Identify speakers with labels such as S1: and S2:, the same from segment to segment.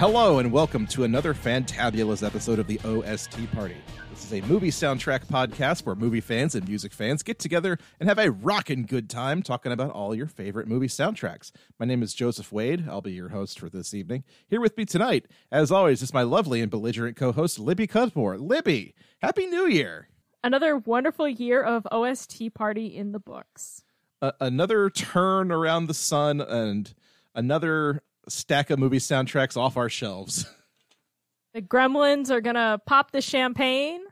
S1: Hello and welcome to another fantabulous episode of the OST Party. Is a movie soundtrack podcast where movie fans and music fans get together and have a rockin' good time talking about all your favorite movie soundtracks. My name is Joseph Wade. I'll be your host for this evening. Here with me tonight, as always, is my lovely and belligerent co-host Libby Cudmore. Libby, Happy New Year!
S2: Another wonderful year of OST Party in the books.
S1: Uh, another turn around the sun and another stack of movie soundtracks off our shelves.
S2: The gremlins are going to pop the champagne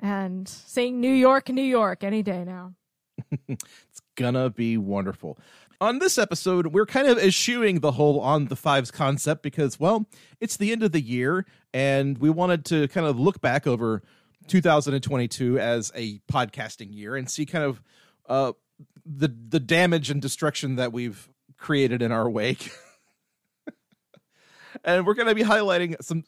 S2: and sing New York, New York any day now.
S1: it's gonna be wonderful. On this episode, we're kind of eschewing the whole on the fives concept because, well, it's the end of the year, and we wanted to kind of look back over 2022 as a podcasting year and see kind of uh, the the damage and destruction that we've created in our wake. and we're going to be highlighting some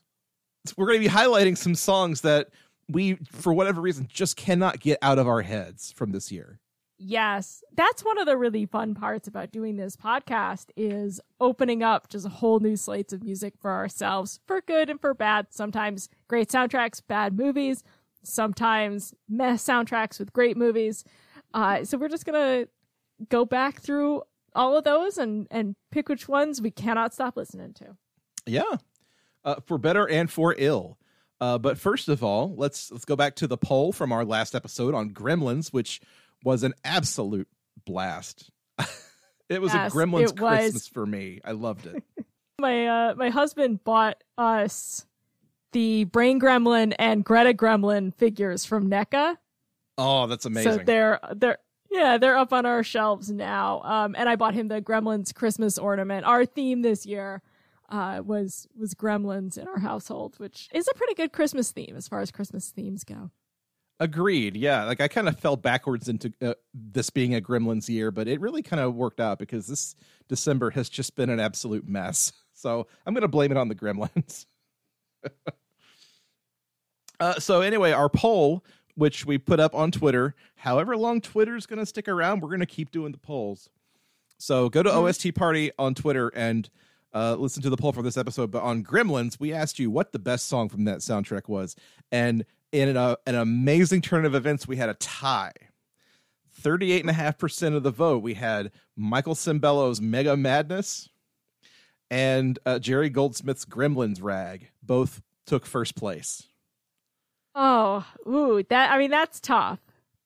S1: we're going to be highlighting some songs that we for whatever reason just cannot get out of our heads from this year.
S2: Yes. That's one of the really fun parts about doing this podcast is opening up just a whole new slates of music for ourselves for good and for bad. Sometimes great soundtracks bad movies. Sometimes mess soundtracks with great movies. Uh, so we're just gonna go back through all of those and and pick which ones we cannot stop listening to.
S1: Yeah, uh, for better and for ill. Uh, but first of all, let's let's go back to the poll from our last episode on Gremlins, which was an absolute blast. it was yes, a Gremlins Christmas for me. I loved it.
S2: my uh, my husband bought us the Brain Gremlin and Greta Gremlin figures from NECA.
S1: Oh, that's amazing!
S2: So they're they're yeah they're up on our shelves now. Um, and I bought him the Gremlins Christmas ornament. Our theme this year uh, was was Gremlins in our household, which is a pretty good Christmas theme as far as Christmas themes go.
S1: Agreed. Yeah, like I kind of fell backwards into uh, this being a Gremlins year, but it really kind of worked out because this December has just been an absolute mess. So I'm going to blame it on the Gremlins. uh, so anyway, our poll, which we put up on Twitter, however long Twitter's going to stick around, we're going to keep doing the polls. So go to mm-hmm. OST Party on Twitter and uh, listen to the poll for this episode, but on Gremlins, we asked you what the best song from that soundtrack was. And in a, an amazing turn of events, we had a tie. 38.5% of the vote, we had Michael Sembello's Mega Madness and uh, Jerry Goldsmith's Gremlins Rag. Both took first place.
S2: Oh, ooh, that I mean that's tough.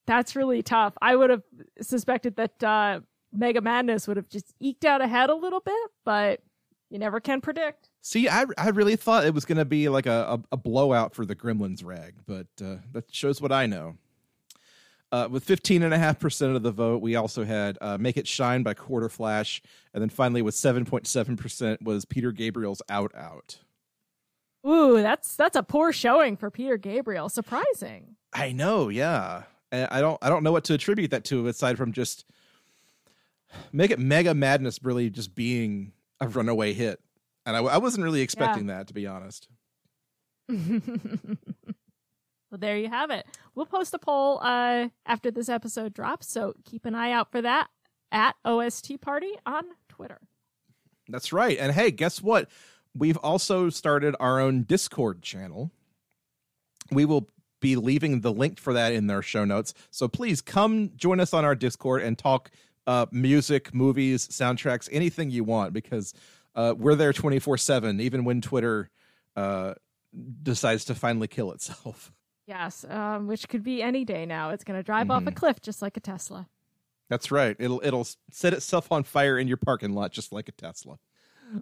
S2: That's really tough. I would have suspected that uh, Mega Madness would have just eked out ahead a little bit, but you never can predict.
S1: See, I I really thought it was going to be like a, a, a, blowout for the Gremlins rag, but uh, that shows what I know. Uh, with 15.5% of the vote, we also had uh, Make It Shine by Quarterflash. And then finally, with 7.7%, was Peter Gabriel's Out Out.
S2: Ooh, that's that's a poor showing for Peter Gabriel. Surprising.
S1: I know, yeah. And I don't I don't know what to attribute that to aside from just make it mega madness really just being a runaway hit, and I, I wasn't really expecting yeah. that to be honest.
S2: well, there you have it. We'll post a poll uh, after this episode drops, so keep an eye out for that at OST Party on Twitter.
S1: That's right. And hey, guess what? We've also started our own Discord channel. We will be leaving the link for that in their show notes. So please come join us on our Discord and talk uh, music, movies, soundtracks, anything you want, because uh, we're there 24 7, even when Twitter uh, decides to finally kill itself.
S2: Yes, um, which could be any day now. It's going to drive mm-hmm. off a mm-hmm. cliff just like a Tesla.
S1: That's right. It'll it'll set itself on fire in your parking lot just like a Tesla.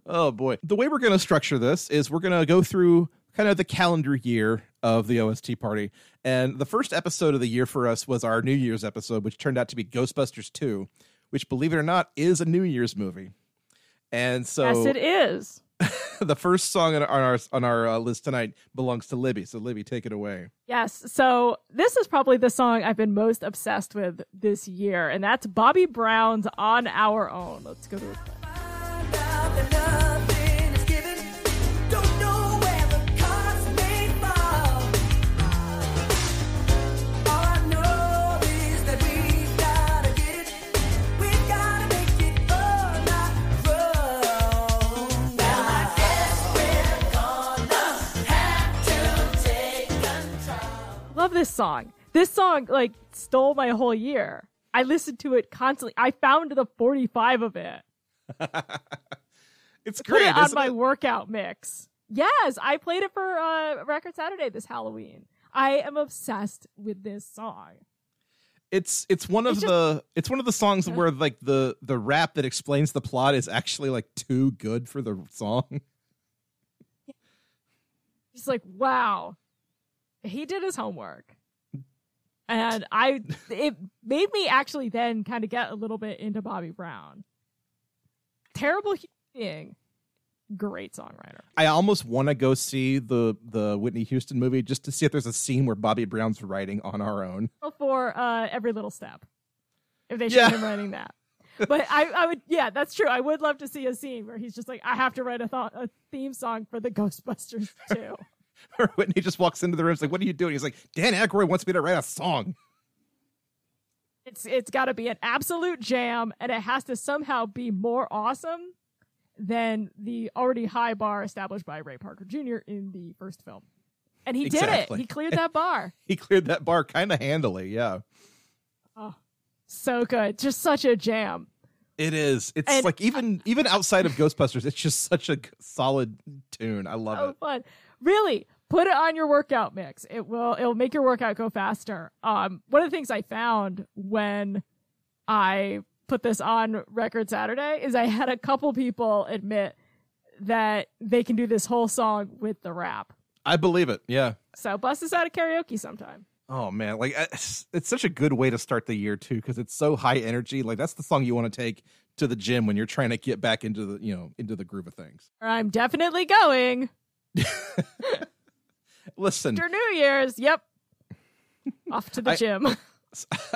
S1: Oh boy. The way we're going to structure this is we're going to go through kind of the calendar year of the OST party. And the first episode of the year for us was our New Year's episode, which turned out to be Ghostbusters 2, which, believe it or not, is a New Year's movie. And so,
S2: yes, it is.
S1: the first song on our on our uh, list tonight belongs to Libby. So, Libby, take it away.
S2: Yes. So, this is probably the song I've been most obsessed with this year, and that's Bobby Brown's "On Our Own." Let's go to it. Song. This song like stole my whole year. I listened to it constantly. I found the 45 of it.
S1: it's
S2: Put
S1: great.
S2: it on my
S1: it?
S2: workout mix. Yes, I played it for uh, Record Saturday this Halloween. I am obsessed with this song.
S1: It's it's one of
S2: It's just-
S1: the it's one of the songs
S2: Yeah.
S1: where like the the rap that explains the plot is actually like too good for the song.
S2: Just like, wow, he did his homework. And I, it made me actually then kind of get a little bit into Bobby Brown. Terrible being, great songwriter.
S1: I almost want to go see the the Whitney Houston movie just to see if there's a scene where Bobby Brown's writing on our own.
S2: For uh, every little step, if they show
S1: Yeah.
S2: him writing that. But I, I would, yeah, that's true. I would love to see a scene where he's just like, I have to write a, th- a theme song for the Ghostbusters too.
S1: Or Whitney just walks into the room, and is like, "What are you doing?" He's like, "Dan Aykroyd wants me to write a song."
S2: It's it's got to be an absolute jam, and it has to somehow be more awesome than the already high bar established by Ray Parker Jr. in the first film. And he
S1: Exactly.
S2: did it. He cleared that bar.
S1: He cleared that bar kind of handily. Yeah,
S2: Oh, so good. Just such a jam.
S1: it is. It's
S2: And-
S1: like even even outside of Ghostbusters, it's just such a solid tune. I love
S2: So
S1: it.
S2: fun. Really, put it on your workout mix. It will it'll make your workout go faster. Um, one of the things I found when I put this on Record Saturday is I had a couple people admit that they can do this whole song with the rap.
S1: I believe it. Yeah.
S2: So bust this out of karaoke sometime.
S1: Oh man, like it's, it's such a good way to start the year too because it's so high energy. Like that's the song you want to take to the gym when you're trying to get back into the you know into the groove of things.
S2: I'm definitely going.
S1: Listen,
S2: After New Year's, yep. Off to the
S1: I-
S2: gym.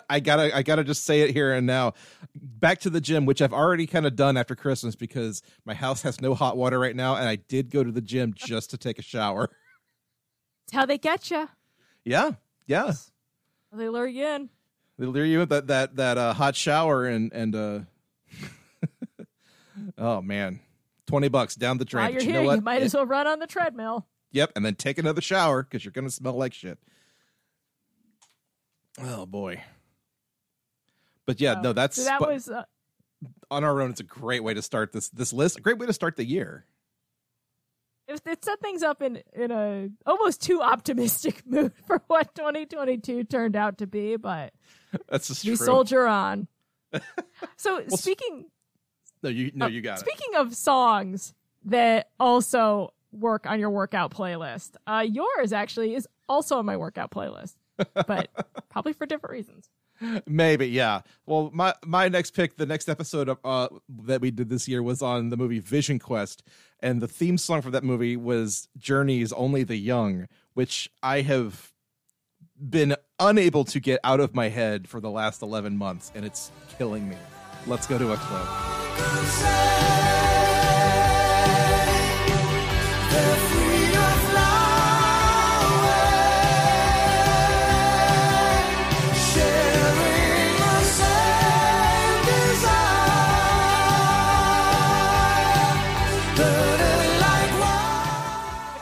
S1: I gotta I gotta just say it here and now. Back to the gym, which I've already kind of done after Christmas because my house has no hot water right now, and I did go to the gym just to take a shower.
S2: It's how they get you.
S1: Yeah, yeah.
S2: They lure you in.
S1: They lure you with that that that uh, hot shower and and uh oh man, twenty bucks down the drain.
S2: While you're
S1: you know
S2: here,
S1: what?
S2: you might as well run on the treadmill.
S1: Yep, and then take another shower because you're gonna smell like shit. Oh boy. But yeah, no, that's
S2: so that
S1: but
S2: was uh,
S1: on our own. It's a great way to start this this list. A great way to start the year.
S2: it, it set things up in in a almost too optimistic mood for what 2022 turned out to be, but
S1: That's just
S2: we
S1: true.
S2: soldier on. so speaking
S1: no, you no,
S2: uh,
S1: you got it.
S2: speaking of songs that also work on your workout playlist, uh, yours actually is also on my workout playlist, but probably for different reasons.
S1: Maybe, yeah. Well, my my next pick, the next episode of uh that we did this year was on the movie Vision Quest, and the theme song for that movie was Journey's "Only the Young," which I have been unable to get out of my head for the last eleven months, and it's killing me. Let's go to a clip.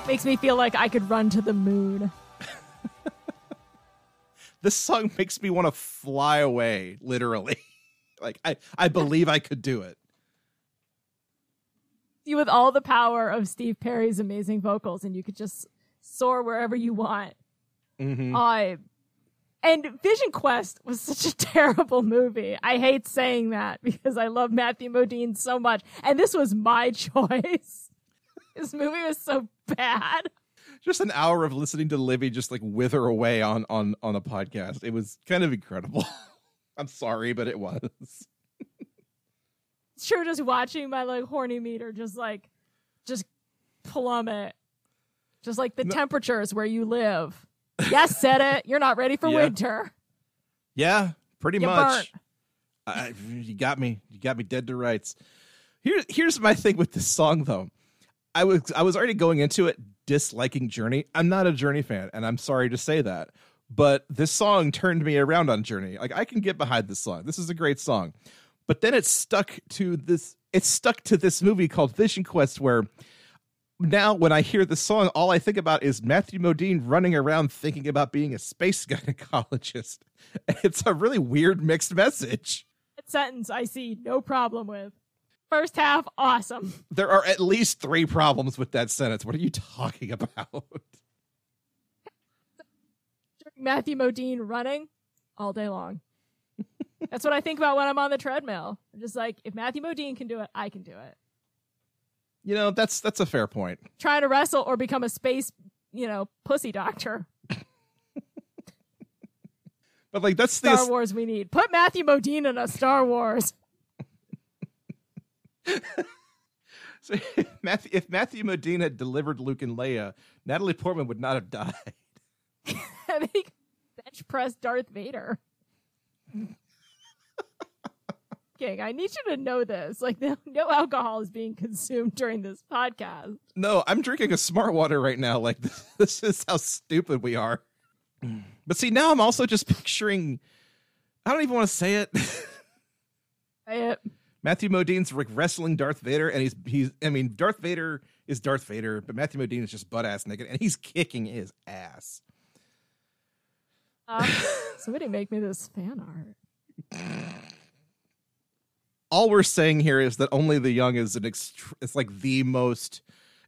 S2: Makes me feel like I could run to the moon.
S1: This song makes me want to fly away, literally. like I, I believe I could do it.
S2: You with all the power of Steve Perry's amazing vocals, and you could just soar wherever you want.
S1: Mhm.
S2: Uh, and Vision Quest was such a terrible movie. I hate saying that because I love Matthew Modine so much, and this was my choice. this movie was so bad.
S1: just an hour of listening to Libby just like wither away on on on a podcast. It was kind of incredible. I'm sorry, but it was.
S2: sure, just watching my like horny meter just like just plummet, just like the
S1: No.
S2: temperatures where you live. Yes, said it. You're not ready for
S1: Yeah.
S2: winter.
S1: Yeah, pretty
S2: You
S1: much. I, you got me. You got me dead to rights. Here, here's my thing with this song, though. I was I was already going into it disliking Journey. I'm not a Journey fan, and I'm sorry to say that. But this song turned me around on Journey. Like I can get behind this song. This is a great song. But then it stuck to this. It's stuck to this movie called Vision Quest, where now when I hear the song, all I think about is Matthew Modine running around thinking about being a space gynecologist. It's a really weird mixed message.
S2: That sentence I see no problem with. First half, awesome.
S1: There are at least three problems with that sentence. What are you talking about?
S2: Matthew Modine running all day long. That's what I think about when I'm on the treadmill. I'm just like, if Matthew Modine can do it, I can do it.
S1: You know, that's that's a fair point.
S2: Trying to wrestle or become a space, you know, pussy doctor.
S1: But like that's the
S2: Star
S1: the
S2: Wars we need. Put Matthew Modine in a Star Wars.
S1: so if Matthew, if Matthew Modine had delivered Luke and Leia, Natalie Portman would not have died.
S2: I think bench press Darth Vader. King, I need you to know this. Like, no, no alcohol is being consumed during this podcast.
S1: No, I'm drinking a smart water right now. Like this, this is how stupid we are. But see, now I'm also just picturing. I don't even want to say it.
S2: Say it.
S1: Matthew Modine's like wrestling Darth Vader, and he's he's. I mean, Darth Vader is Darth Vader, but Matthew Modine is just butt ass naked, and he's kicking his ass.
S2: Uh, somebody make me this fan art.
S1: All we're saying here is that only the young is an ext- it's like the most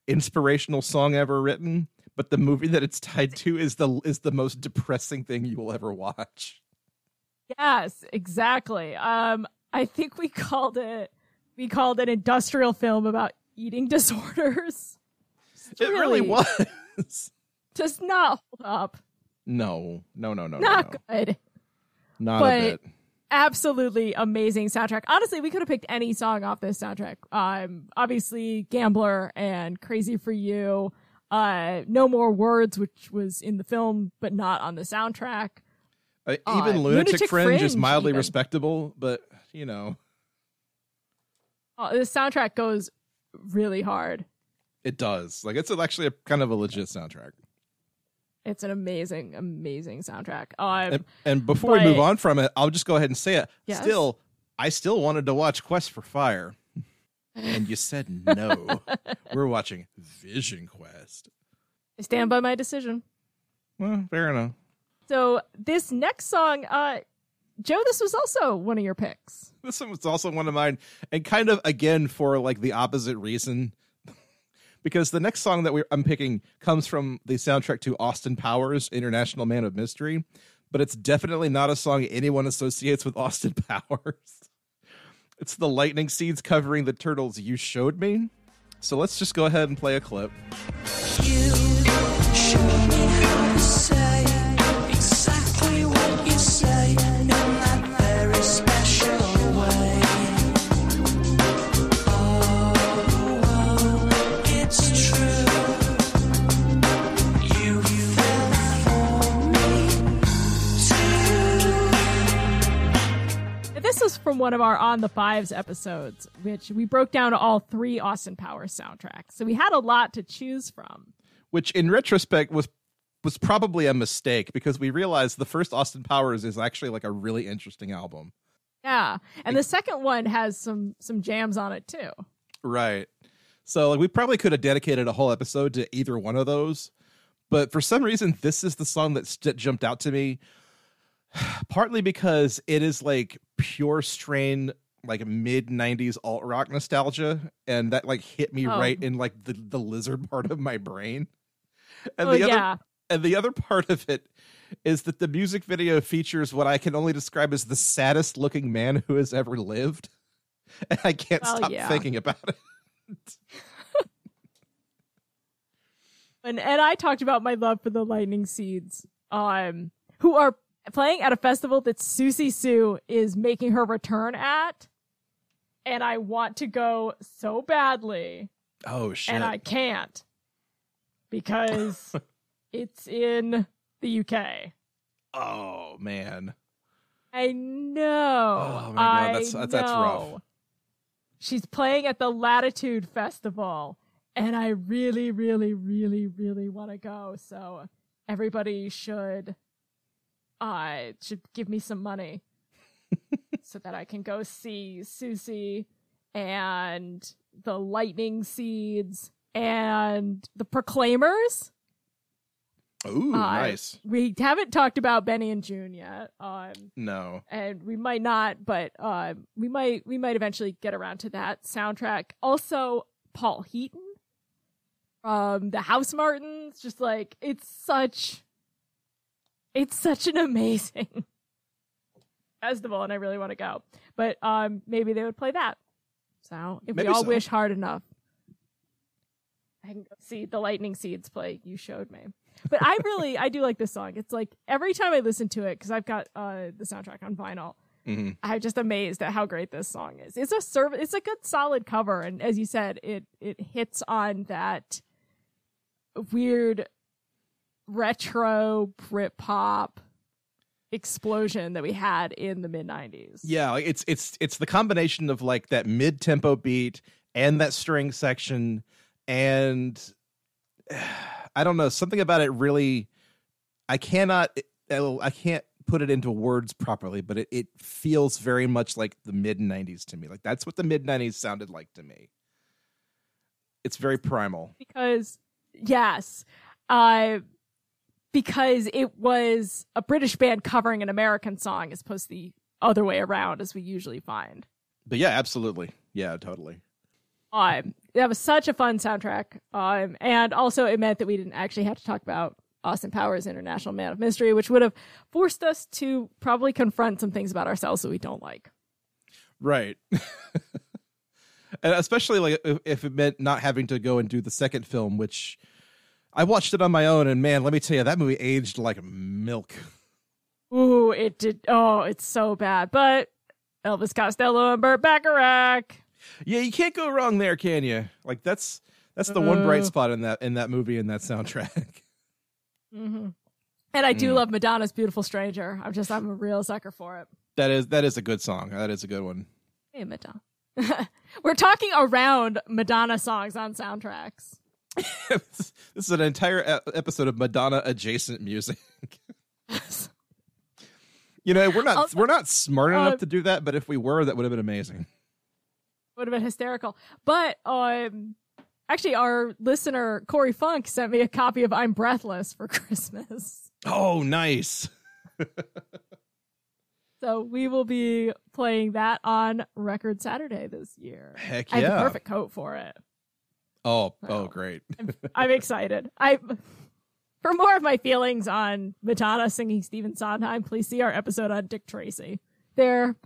S1: inspirational song ever written, but the movie that it's tied to is the is the most depressing thing you will ever watch.
S2: Yes, exactly. Um, I think we called it we called it industrial film about eating disorders. It's
S1: It really was.
S2: Does not hold up.
S1: No, no, no, no,
S2: Not
S1: no,
S2: good.
S1: not
S2: but-
S1: a bit.
S2: Absolutely amazing soundtrack. Honestly, we could have picked any song off this soundtrack. Um, obviously, Gambler and Crazy for You. Uh, No More Words, which was in the film but not on the soundtrack.
S1: Uh,
S2: uh,
S1: even Lunatic,
S2: Lunatic
S1: Fringe, is mildly
S2: even.
S1: respectable, but you know,
S2: Uh, the soundtrack goes really hard.
S1: it does. Like it's actually a kind of a legit soundtrack.
S2: It's an amazing, amazing soundtrack. Um,
S1: And, and before we move on from it, I'll just go ahead and say it.
S2: Yes?
S1: Still, I still wanted to watch Quest for Fire. And you said no. We're watching Vision Quest.
S2: I stand by my decision.
S1: Well, fair enough.
S2: So this next song, uh, Joe, this was also one of your picks.
S1: This one was also one of mine, and kind of again for like the opposite reason. Because the next song that we I'm picking comes from the soundtrack to Austin Powers, International Man of Mystery, but it's definitely not a song anyone associates with Austin Powers. It's the Lightning Seeds covering the Turtles You Showed Me. So let's just go ahead and play a clip.
S2: From one of our On the Fives episodes, which we broke down all three Austin Powers soundtracks. So we had a lot to choose from.
S1: which in retrospect was was probably a mistake because we realized the first Austin Powers is actually like a really interesting album.
S2: Yeah, and the second one has some some jams on it too.
S1: Right. So like we probably could have dedicated a whole episode to either one of those, but for some reason this is the song that st- jumped out to me. Partly because it is like pure strain like mid 90s alt rock nostalgia and that like hit me
S2: Oh.
S1: right in like the the lizard part of my brain. And
S2: oh
S1: the other
S2: yeah,
S1: And the other part of it is that the music video features what I can only describe as the saddest looking man who has ever lived. And I can't
S2: Well,
S1: stop
S2: yeah.
S1: thinking about it.
S2: and and I talked about my love for the Lightning Seeds, um, who are playing at a festival that Siouxsie Sioux is making her return at, and I want to go so badly.
S1: Oh shit.
S2: and I can't because it's in the UK.
S1: oh man.
S2: I know.
S1: Oh, my God, that's- that's- that's rough.
S2: She's playing at the Latitude Festival, and I really, really, really, really want to go. So everybody should, uh, should give me some money so that I can go see Siouxsie and the Lightning Seeds and the Proclaimers.
S1: Ooh,
S2: Uh,
S1: nice.
S2: We haven't talked about Benny and Joon yet. Um,
S1: No.
S2: and we might not, but uh, we might we might eventually get around to that soundtrack. Also, Paul Heaton, from the Housemartins, just like it's such, it's such an amazing festival, and I really want to go. But um, maybe they would play that. So if
S1: Maybe
S2: we all
S1: so.
S2: wish hard enough, I can go see the Lightning Seeds play. You showed me. But I really, I do like this song. It's like every time I listen to it, because I've got uh, the soundtrack on vinyl,
S1: hmm
S2: I'm just amazed at how great this song is. It's a serv- it's a good solid cover, and as you said, it it hits on that weird retro Britpop explosion that we had in the mid '90s.
S1: Yeah, it's it's it's the combination of like that mid tempo beat and that string section, and I don't know something about it really. I cannot. I can't put it into words properly, but it, it feels very much like the mid '90s to me. Like that's what the mid '90s sounded like to me. It's very primal.
S2: because yes, uh, because it was a British band covering an American song as opposed to the other way around, as we usually find.
S1: But yeah, absolutely. Yeah, totally.
S2: Um, that was such a fun soundtrack. Um, and also it meant that we didn't actually have to talk about Austin Powers International Man of Mystery, which would have forced us to probably confront some things about ourselves that we don't like.
S1: Right. and especially like if, if it meant not having to go and do the second film, which I watched it on my own, and man, let me tell you, that movie aged like milk.
S2: Ooh, it did. Oh, it's so bad. But Elvis Costello and Burt Bacharach.
S1: Yeah, you can't go wrong there, can you? Like that's that's the one bright spot in that in that movie and that soundtrack.
S2: hmm And I do
S1: Mm.
S2: love Madonna's "Beautiful Stranger." I'm just, I'm a real sucker for it.
S1: that is that is a good song. That is a good one.
S2: Hey, Madonna. We're talking around Madonna songs on soundtracks.
S1: This is an entire episode of Madonna adjacent music. You know, we're not
S2: Also-
S1: we're not smart
S2: uh,
S1: enough to do that, but if we were, that would have been amazing.
S2: Would have been hysterical. But um, actually, our listener Corey Funk sent me a copy of "I'm Breathless" for Christmas.
S1: Oh, nice.
S2: So we will be playing that on Record Saturday this year.
S1: Heck
S2: I have
S1: yeah.
S2: the perfect coat for it.
S1: Oh, oh,
S2: Oh.
S1: great.
S2: I'm excited. I for more of my feelings on Madonna singing Stephen Sondheim, please see our episode on Dick Tracy. They're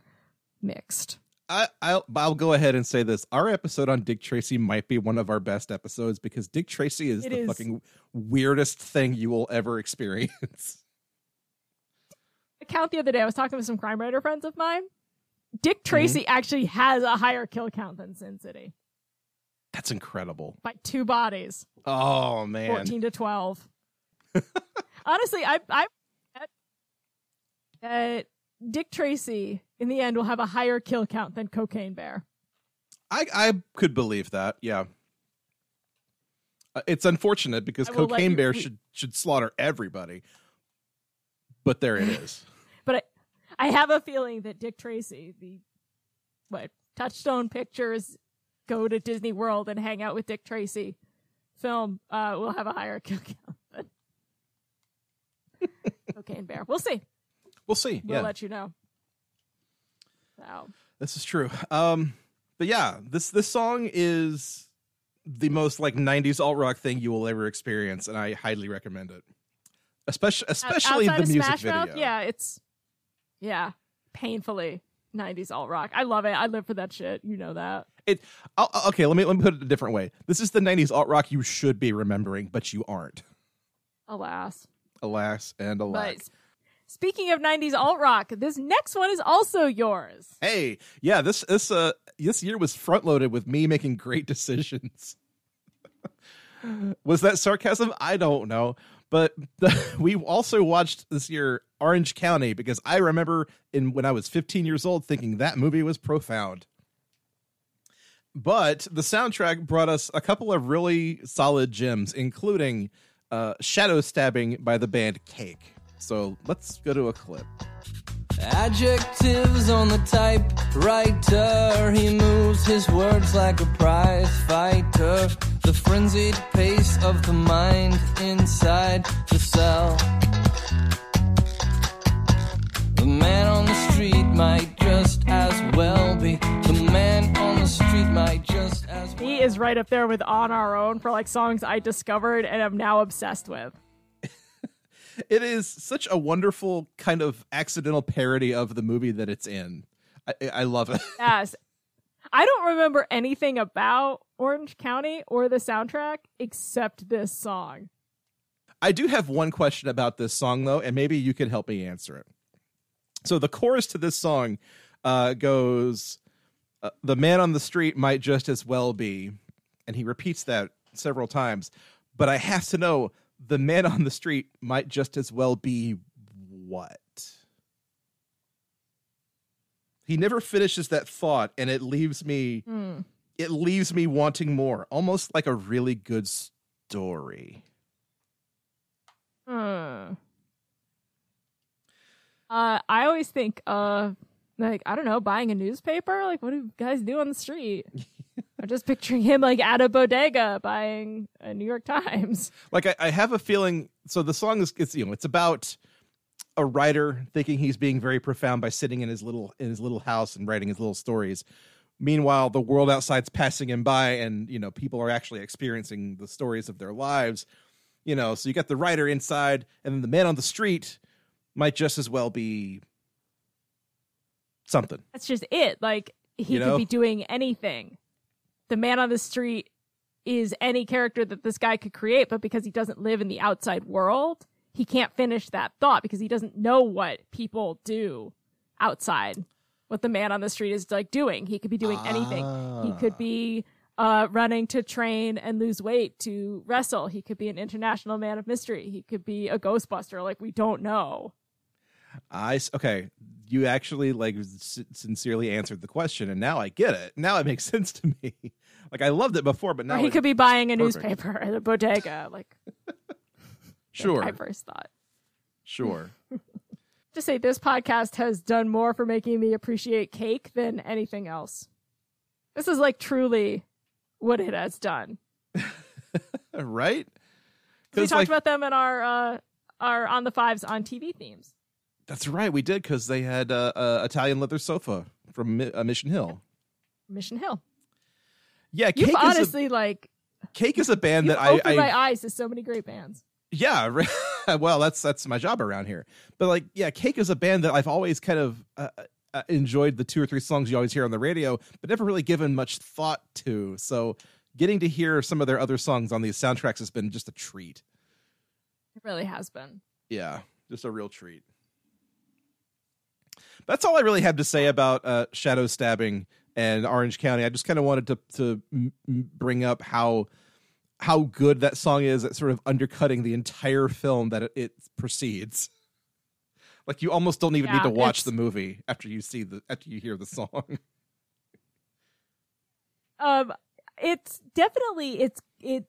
S2: mixed.
S1: I, I'll, I'll go ahead and say this. Our episode on Dick Tracy might be one of our best episodes because Dick Tracy is
S2: It
S1: the
S2: is.
S1: fucking weirdest thing you will ever experience.
S2: I count the other day. I was talking with some crime writer friends of mine. Dick
S1: Mm-hmm.
S2: Tracy actually has a higher kill count than Sin City
S1: That's incredible.
S2: by two bodies,
S1: Oh, man.
S2: fourteen to twelve. Honestly, I I that Dick Tracy in the end will have a higher kill count than Cocaine Bear.
S1: I, I could believe that. Yeah. Uh, It's unfortunate because
S2: I will let
S1: Cocaine Bear should should slaughter everybody. But there it is.
S2: But I, I have a feeling that Dick Tracy, the what Touchstone Pictures, go to Disney World and hang out with Dick Tracy film uh, will have a higher kill count than Cocaine Bear. We'll see.
S1: We'll see.
S2: We'll
S1: yeah.
S2: let you know. So
S1: This is true. Um, but yeah, this this song is the most like '90s alt rock thing you will ever experience, and I highly recommend it. Especially, especially
S2: outside
S1: the music
S2: Smash
S1: video.
S2: Mouth, yeah, it's yeah, painfully '90s alt rock. I love it. I live for that shit. You know that.
S1: It. I'll, I'll- okay, let me let me put it a different way. This is the '90s alt rock you should be remembering, but you aren't.
S2: Alas.
S1: Alas and alas.
S2: But speaking of '90s alt rock, this next one is also yours.
S1: Hey, yeah, this this uh this year was front loaded with me making great decisions. was that sarcasm? I don't know. But the, we also watched this year Orange County because I remember in when I was 15 years old thinking that movie was profound. But the soundtrack brought us a couple of really solid gems, including uh, Shadow Stabbing by the band Cake. So let's go to a clip.
S3: Adjectives on the typewriter. He moves his words like a prize fighter. the frenzied pace of the mind inside the cell. The man on the street might
S2: is right up there with On Our Own for like songs I discovered and am now obsessed with.
S1: It is such a wonderful kind of accidental parody of the movie that it's in. I, I love it.
S2: Yes. I don't remember anything about Orange County or the soundtrack except this song.
S1: I do have one question about this song though, and maybe you could help me answer it. So the chorus to this song uh, goes, uh, "The man on the street might just as well be," and he repeats that several times. But I have to know, the man on the street might just as well be what? He never finishes that thought, and it leaves me.
S2: Hmm.
S1: It leaves me wanting more, almost like a really good story.
S2: Hmm. Uh, I always think of like I don't know, buying a newspaper. Like, what do guys do on the street? I'm just picturing him like at a bodega buying a New York Times.
S1: like I, I have a feeling so the song is it's you know it's about a writer thinking he's being very profound by sitting in his little in his little house and writing his little stories meanwhile the world outside's passing him by and you know people are actually experiencing the stories of their lives you know so you got the writer inside and then the man on the street might just as well be something
S2: That's just it. Like he
S1: You
S2: could
S1: know?
S2: be doing anything. The man on the street is any character that this guy could create, but because he doesn't live in the outside world, he can't finish that thought because he doesn't know what people do outside. What the man on the street is like doing. He could be doing anything. He could be uh, running to train and lose weight to wrestle. He could be an international man of mystery. He could be a Ghostbuster. Like we don't know.
S1: I okay. You actually like s- sincerely answered the question, and now I get it. Now it makes sense to me. Like I loved it before, but now
S2: Or he could be buying a
S1: perfect.
S2: newspaper at a bodega. Like
S1: sure,
S2: I first thought.
S1: sure.
S2: To say this podcast has done more for making me appreciate cake than anything else. This is like truly what it has done.
S1: right?
S2: We talked
S1: like,
S2: about them in our uh, our on the fives on TV themes.
S1: That's right. We did because they had uh, uh, Italian leather sofa from Mi- uh, Mission Hill.
S2: Mission Hill.
S1: Yeah,
S2: You've
S1: Cake
S2: honestly like
S1: Cake is a band that I,
S2: opened
S1: I
S2: my eyes to so many great bands.
S1: yeah. well, that's that's my job around here. But like, yeah, Cake is a band that I've always kind of uh, uh, enjoyed the two or three songs you always hear on the radio, but never really given much thought to. So getting to hear some of their other songs on these soundtracks has been just a treat.
S2: It really has been.
S1: Yeah, just a real treat. That's all I really have to say about uh, shadow stabbing and Orange County. I just kind of wanted to to m- bring up how how good that song is at sort of undercutting the entire film that it, it precedes. Like you almost don't even need to watch the movie after you see the after you hear the song.
S2: Um, it's definitely it's it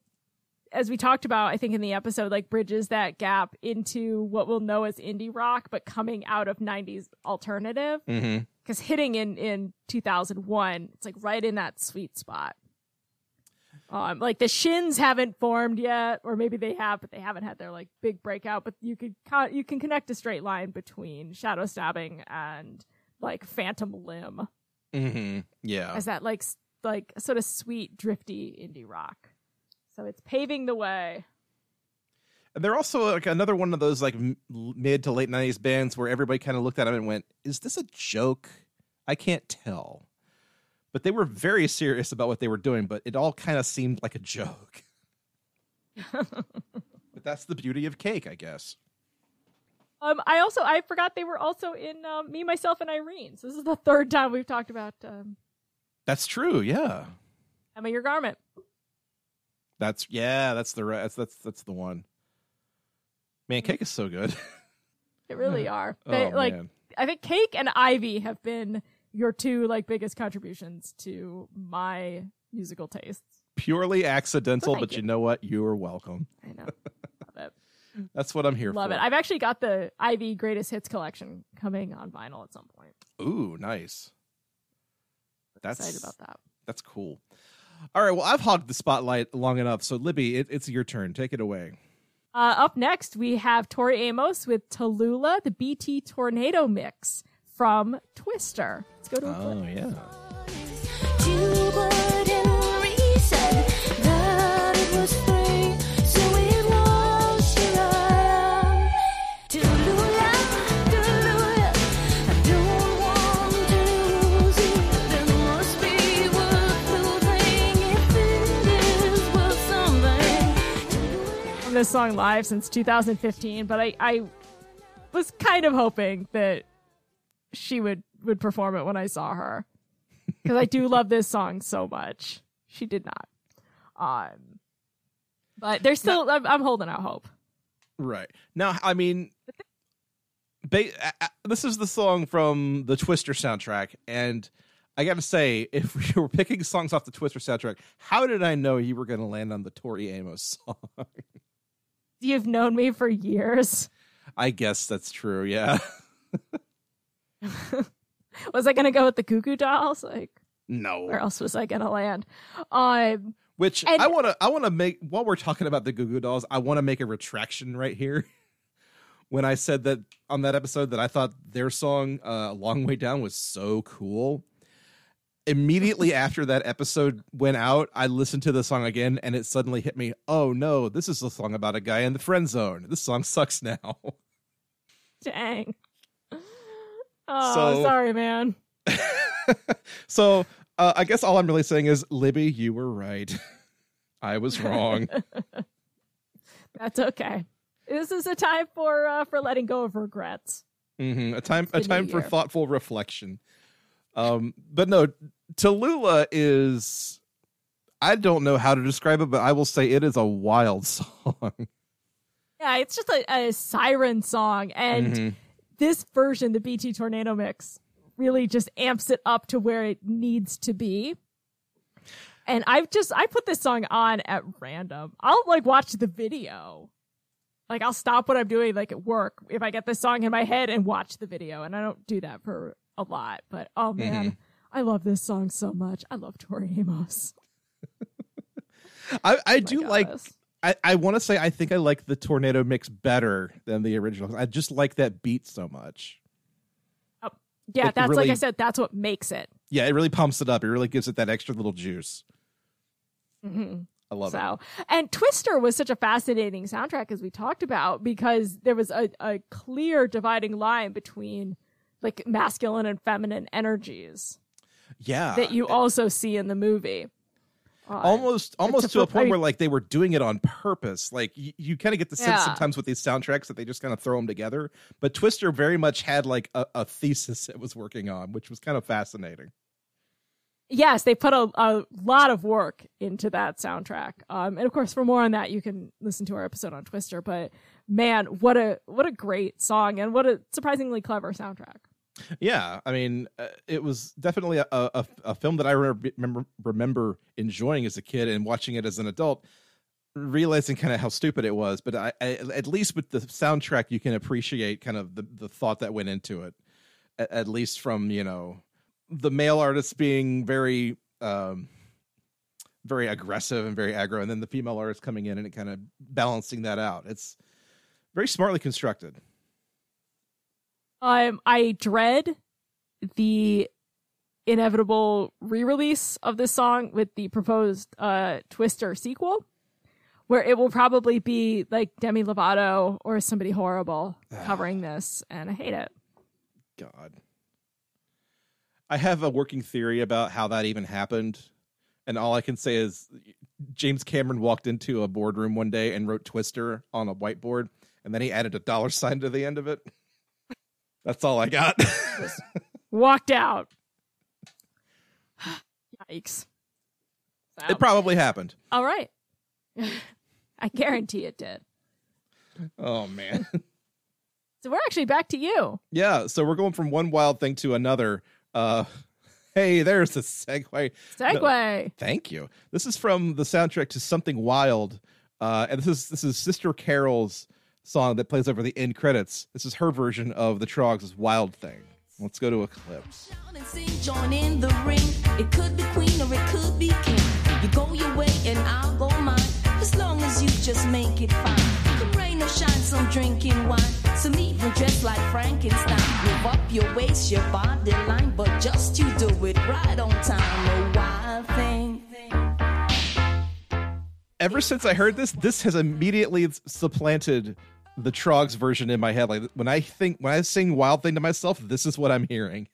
S2: as we talked about. I think in the episode, like bridges that gap into what we'll know as indie rock, but coming out of '90s alternative.
S1: mm-hmm.
S2: because hitting in in 2001 it's like right in that sweet spot um like the shins haven't formed yet or maybe they have but they haven't had their like big breakout but you could co- you can connect a straight line between shadow stabbing and like phantom limb
S1: Mm-hmm. Yeah.
S2: as that like like sort of sweet drifty indie rock so it's paving the way
S1: And they're also like another one of those like mid to late nineties bands where everybody kind of looked at them and went, "Is this a joke?" I can't tell, but they were very serious about what they were doing. But it all kind of seemed like a joke. but that's the beauty of cake, I guess.
S2: um i also i forgot they were also in um, me myself and irene so this is the third time we've talked about um
S1: That's true. Yeah,
S2: emma your garment
S1: that's yeah, that's the right. That's that's that's the one. Man, cake is so good.
S2: They really are. They,
S1: oh
S2: like
S1: man.
S2: I think Cake and Ivy have been your two like biggest contributions to my musical tastes.
S1: Purely accidental,
S2: thank
S1: but you.
S2: you.
S1: know what? You are welcome.
S2: I know. Love it.
S1: That's what I'm here
S2: Love
S1: for.
S2: Love it. I've actually got the Ivy Greatest Hits collection coming on vinyl at some point.
S1: Ooh, nice. That's
S2: Excited about that.
S1: That's cool. All right, well, I've hogged the spotlight long enough, so Libby, it, it's your turn. Take it away.
S2: Uh, up next, we have Tori Amos with Talula, the BT Tornado mix from Twister. Let's go to a
S1: Oh,
S2: clip.
S1: yeah.
S2: This song live since 2015, but I, I was kind of hoping that she would, would perform it when I saw her. Because I do love this song so much. She did not. Um, but there's still, I'm, I'm holding out hope.
S1: Right. Now, I mean, ba- this is the song from the Twister soundtrack. And I got to say, if we were picking songs off the Twister soundtrack, how did I know you were going to land on the Tori Amos song?
S2: You've known me for years.
S1: I guess that's true. Yeah.
S2: Was I going to go with the Goo Goo Dolls? Like,
S1: No.
S2: where else was I going to land? Um,
S1: Which
S2: And-
S1: I want to I want to make while we're talking about the Goo Goo Dolls, I want to make a retraction right here. when I said that on that episode that I thought their song uh, "Long Way Down" was so cool. Immediately after that episode went out, I listened to the song again, and it suddenly hit me. Oh no, this is a song about a guy in the friend zone. This song sucks now.
S2: dang. Oh,
S1: So-
S2: sorry, man.
S1: so uh, I guess all I'm really saying is, Libby, you were right. I was wrong.
S2: That's okay. This is a time for uh, for letting go of regrets.
S1: hmm A time, a time for
S2: year.
S1: thoughtful reflection. Um, but no, Talula is. I don't know how to describe it, but I will say it is a wild song.
S2: Yeah, it's just a, a siren song, and
S1: Mhm.
S2: this version, the BT Tornado mix, really just amps it up to where it needs to be. And I've just I put this song on at random. I'll like watch the video. Like I'll stop what I'm doing like at work if I get this song in my head and watch the video. And I don't do that for a lot, but oh man, I love this song so much. I love Tori Amos.
S1: I, I
S2: Oh
S1: do like. I, I want to say I think I like the tornado mix better than the original. I just like that beat so much.
S2: Oh, Yeah,
S1: it
S2: that's like I said, that's what makes it.
S1: Yeah, it really pumps it up. It really gives it that extra little juice.
S2: Mhm.
S1: I love it.
S2: So, and Twister was such a fascinating soundtrack as we talked about because there was a, a clear dividing line between like masculine and feminine energies
S1: Yeah,
S2: that you also see in the movie. Uh,
S1: almost almost to a point
S2: mean-
S1: where like they were doing it on purpose like you, you kind of get the sense
S2: Yeah.
S1: sometimes with these soundtracks that they just kind of throw them together but twister very much had like a, a thesis it was working on which was kind of fascinating
S2: yes, they put a, a lot of work into that soundtrack. Um, and of course, for more on that, you can listen to our episode on Twister. But man, what a what a great song and what a surprisingly clever soundtrack.
S1: Yeah i mean uh, it was definitely a, a, a film that i remember, remember enjoying as a kid and watching it as an adult realizing kind of how stupid it was but I, I at least with the soundtrack you can appreciate kind of the, the thought that went into it at, at least from you know the male artists being very um very aggressive and very aggro and then the female artist coming in and kind of balancing that out. It's very smartly constructed
S2: Um, I dread the inevitable re-release of this song with the proposed uh Twister sequel, where it will probably be like Demi Lovato or somebody horrible covering this, and I hate it.
S1: God. I have a working theory about how that even happened. And all I can say is James Cameron walked into a boardroom one day and wrote Twister on a whiteboard, and then he added a dollar sign to the end of it. That's all I got.
S2: Walked out. Yikes. So,
S1: it probably happened.
S2: all right. I guarantee it did.
S1: Oh, man.
S2: So we're actually back to you.
S1: yeah. So we're going from one wild thing to another. Uh, hey, there's the segue.
S2: Segway.
S1: Thank you. This is from the soundtrack to Something Wild, uh, and this is this is Sister Carol's song that plays over the end credits. This is her version of the Troggs' Wild Thing. Let's go to a clip.
S4: And sing, join in the ring. It could be queen or it could be king. You
S5: Go your way and I'll go mine. As long as you just make it fine. The rain or shine some drinking wine. Some even dressed like Frankenstein. Move up your waist, your body line. But just you do it right on time. A wild thing.
S1: Ever since I heard this, this has immediately supplanted the Troggs version in my head. Like when I think when I sing Wild Thing to myself, this is what I'm hearing.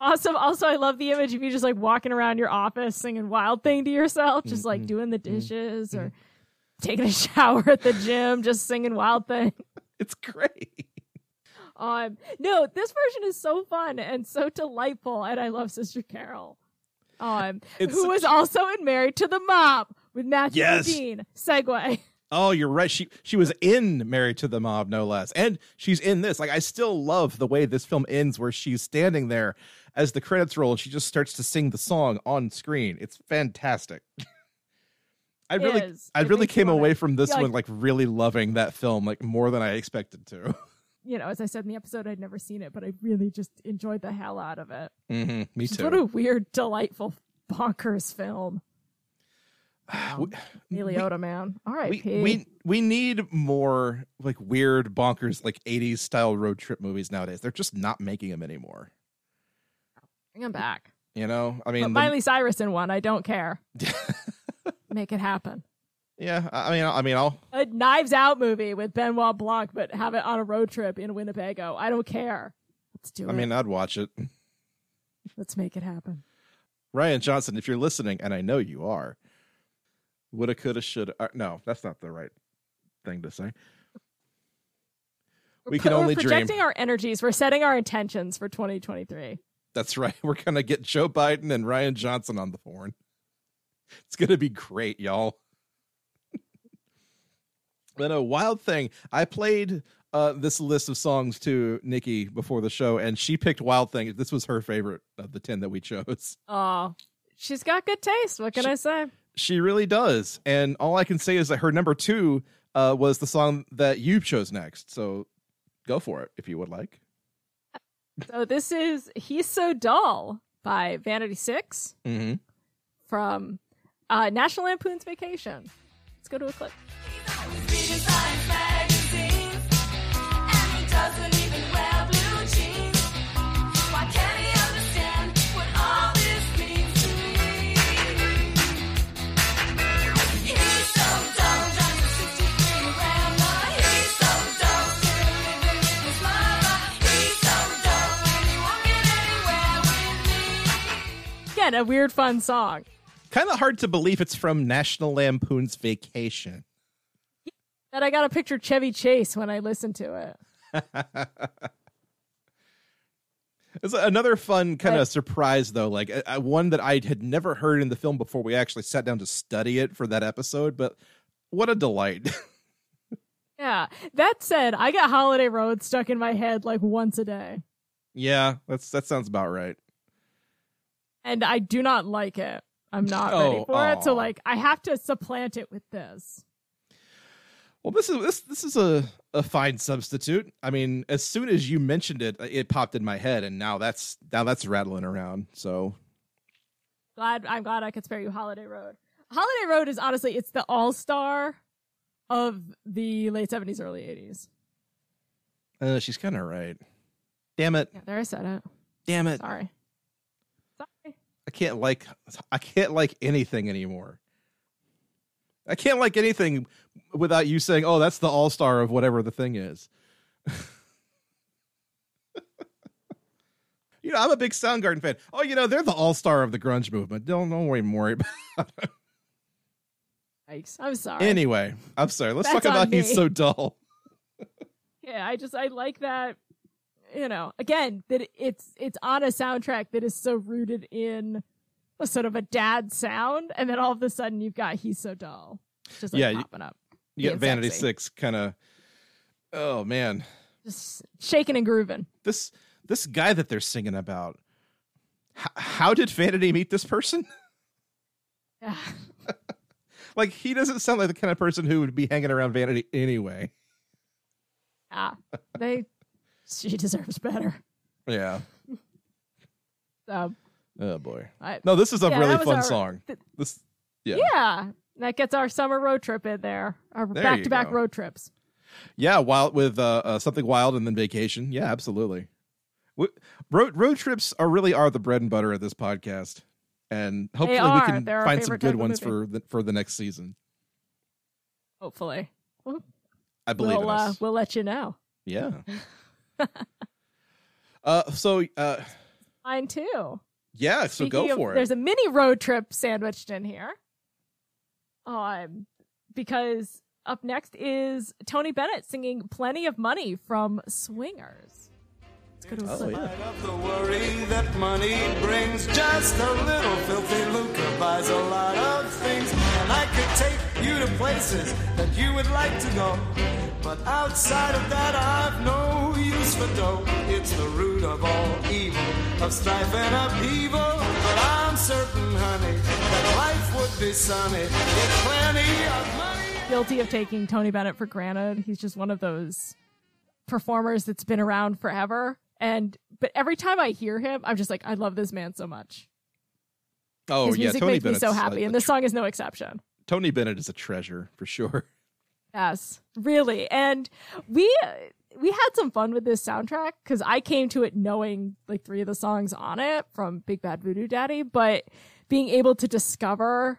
S2: Awesome. Also, I love the image of you just like walking around your office singing Wild Thing to yourself, just
S1: Mm-hmm.
S2: like doing the dishes or taking a shower at the gym, just singing Wild Thing.
S1: It's great.
S2: Um, no, this version is so fun and so delightful, and I love Sister Carol. Um,
S1: It's
S2: who was also in Married to the Mob with Matthew
S1: Yes.
S2: Modine. Segue.
S1: Oh, you're right. She she was in Married to the Mob, no less, and she's in this. Like I still love the way this film ends, where she's standing there as the credits roll, and she just starts to sing the song on screen. It's fantastic. I
S2: It
S1: really,
S2: is.
S1: I
S2: It
S1: really came away from this
S2: yeah,
S1: one like really loving that film, like more than I expected to.
S2: You know, as I said in the episode, I'd never seen it, but I really just enjoyed the hell out of it.
S1: hmm me too.
S2: What a weird, delightful, bonkers film.
S1: We-
S2: Leota, man. All right,
S1: we, we we need more like weird bonkers like 80s style road trip movies nowadays they're just not making them anymore
S2: bring them back.
S1: you know i
S2: But
S1: mean the-
S2: Miley Cyrus in one, I don't care. Make it happen.
S1: yeah i I mean i mean i'll
S2: A Knives Out movie with Benoit Blanc, but have it on a road trip in Winnebago. I don't care. Let's do
S1: i
S2: it.
S1: I mean i'd watch it
S2: Let's make it happen.
S1: rian johnson if you're listening and i know you are woulda coulda shoulda uh, no that's not the right thing to say
S2: We're
S1: We can
S2: pro-
S1: only
S2: we're
S1: dream.
S2: projecting our energies. We're setting our intentions for 2023.
S1: that's right we're gonna get joe biden and rian johnson on the horn it's gonna be great y'all But a wild thing, I played uh, this list of songs to Nikki before the show, and she picked Wild Thing. This was her favorite of the 10 that we chose.
S2: Oh, she's got good taste. What can
S1: She-
S2: I say?
S1: She really does. And all I can say is that her number two uh, was the song that you chose next. So go for it if you would like.
S2: So this is He's So Dull by Vanity Six
S1: Mm-hmm.
S2: from uh, National Lampoon's Vacation. Let's go to a clip. Again, a weird, fun song.
S1: Kind of hard to believe it's from National Lampoon's Vacation.
S2: That I got a picture Chevy Chase when I listen to it.
S1: It's another fun kind of surprise, though, like uh, one that I had never heard in the film before we actually sat down to study it for that episode. But what a delight!
S2: Yeah. That said, I got Holiday Road stuck in my head like once a day,
S1: yeah, that's that sounds about right.
S2: And I do not like it. I'm not
S1: Oh,
S2: ready for it. So like, I have to supplant it with this.
S1: Well, this is this this is a a fine substitute. I mean, as soon as you mentioned it, it popped in my head, and now that's now that's rattling around. So
S2: Glad I'm glad I could spare you Holiday Road. Holiday Road is honestly it's the all star of the late seventies, early eighties.
S1: uh, she's kind of right. Damn it!
S2: Yeah, there I said it.
S1: Damn it!
S2: Sorry.
S1: I can't like I can't like anything anymore. I can't like anything without you saying, "Oh, that's the all star of whatever the thing is." you know, I'm a big Soundgarden fan. Oh, you know, they're the all star of the grunge movement. Don't don't worry more about.
S2: Yikes. I'm sorry.
S1: Anyway, I'm sorry. Let's
S2: That's
S1: talk about he's so dull.
S2: yeah, I just I like that. You know, again, that it's it's on a soundtrack that is so rooted in a sort of a dad sound, and then all of a sudden you've got he's so dull, just like
S1: Yeah,
S2: popping up,
S1: You get Vanity
S2: sexy.
S1: Six kind of. Oh man,
S2: just shaking and grooving.
S1: this this guy that they're singing about. H- how did Vanity meet this person?
S2: Yeah.
S1: Like he doesn't sound like the kind of person who would be hanging around Vanity anyway.
S2: Yeah, they. She deserves better.
S1: Yeah.
S2: So
S1: Oh boy.
S2: I-
S1: No, this is a
S2: Yeah,
S1: really fun
S2: our-
S1: song.
S2: th-
S1: This yeah.
S2: yeah, that gets our summer road trip in there. Our back to back road trips.
S1: Yeah, wild with uh, uh, something wild and then vacation. Yeah, absolutely. W- road road trips are really are the bread and butter of this podcast, and hopefully we can find some good ones for the, for the next season.
S2: Hopefully,
S1: I believe
S2: we'll, uh,
S1: us.
S2: we'll let you know.
S1: yeah. uh, so uh,
S2: Mine too.
S1: yeah, so
S2: Speaking
S1: go
S2: of-
S1: for it.
S2: There's a mini road trip sandwiched in here. Um, because up next is Tony Bennett singing "Plenty of Money" from Swingers. Let's go to a
S1: Oh yeah.
S6: of the worry that money brings. Just a little filthy lucre buys a lot of things. And I could take you to places that you would like to go. But outside of that, I've no use for dough. It's the root of all evil, of strife and upheaval. But I'm certain, honey, that life would be sunny with plenty of money.
S2: Guilty of taking Tony Bennett for granted. He's just one of those performers that's been around forever. And but every time I hear him, I'm just like, I love this man so much.
S1: Oh
S2: His
S1: yeah,
S2: music
S1: Tony
S2: makes
S1: Bennett's
S2: me so happy,
S1: a
S2: and this
S1: tr-
S2: song is no exception.
S1: Tony Bennett is a treasure for sure.
S2: Yes, really. And we we had some fun with this soundtrack because I came to it knowing like three of the songs on it from Big Bad Voodoo Daddy, but being able to discover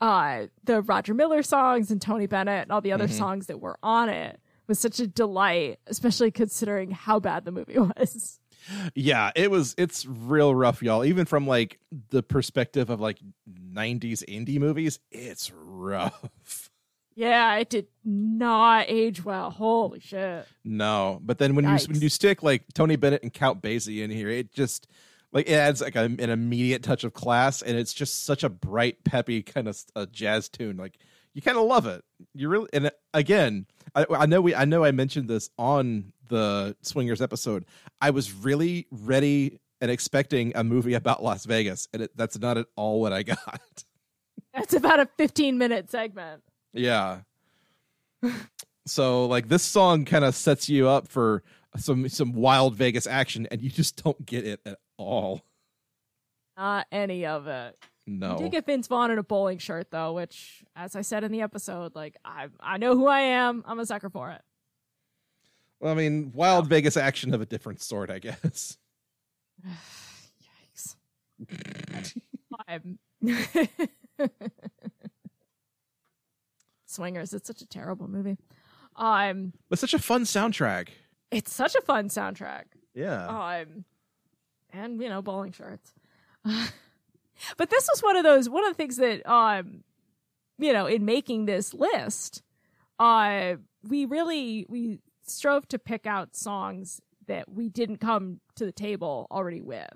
S2: uh the Roger Miller songs and Tony Bennett and all the other songs that were on it was such a delight, especially considering how bad the movie was.
S1: Yeah, it was. It's real rough, y'all. Even from like the perspective of like '90s indie movies, it's rough.
S2: Yeah, it did not age well. Holy shit.
S1: No, but then when you when you stick like Tony Bennett and Count Basie in here, it just like it adds like a, an immediate touch of class, and it's just such a bright, peppy kind of a jazz tune. Like you kind of love it. You really and uh, again, I, I know we I know I mentioned this on the Swingers episode. I was really ready and expecting a movie about Las Vegas, and it, that's not at all what I got.
S2: That's about a 15 minute segment.
S1: Yeah. so like this song kind of sets you up for some some wild Vegas action and you just don't get it at all.
S2: Not any of it.
S1: No.
S2: You did get Vince Vaughn in a bowling shirt though, which, as I said in the episode, like I I know who I am. I'm a sucker for it.
S1: Well, I mean, wild Vegas action of a different sort, I guess.
S2: Yikes. I'm Swingers. It's such a terrible movie. Um,
S1: But such a fun soundtrack.
S2: it's such a fun soundtrack.
S1: Yeah.
S2: Um, and you know, bowling shirts. but this was one of those one of the things that um, you know, in making this list, uh, we really we strove to pick out songs that we didn't come to the table already with.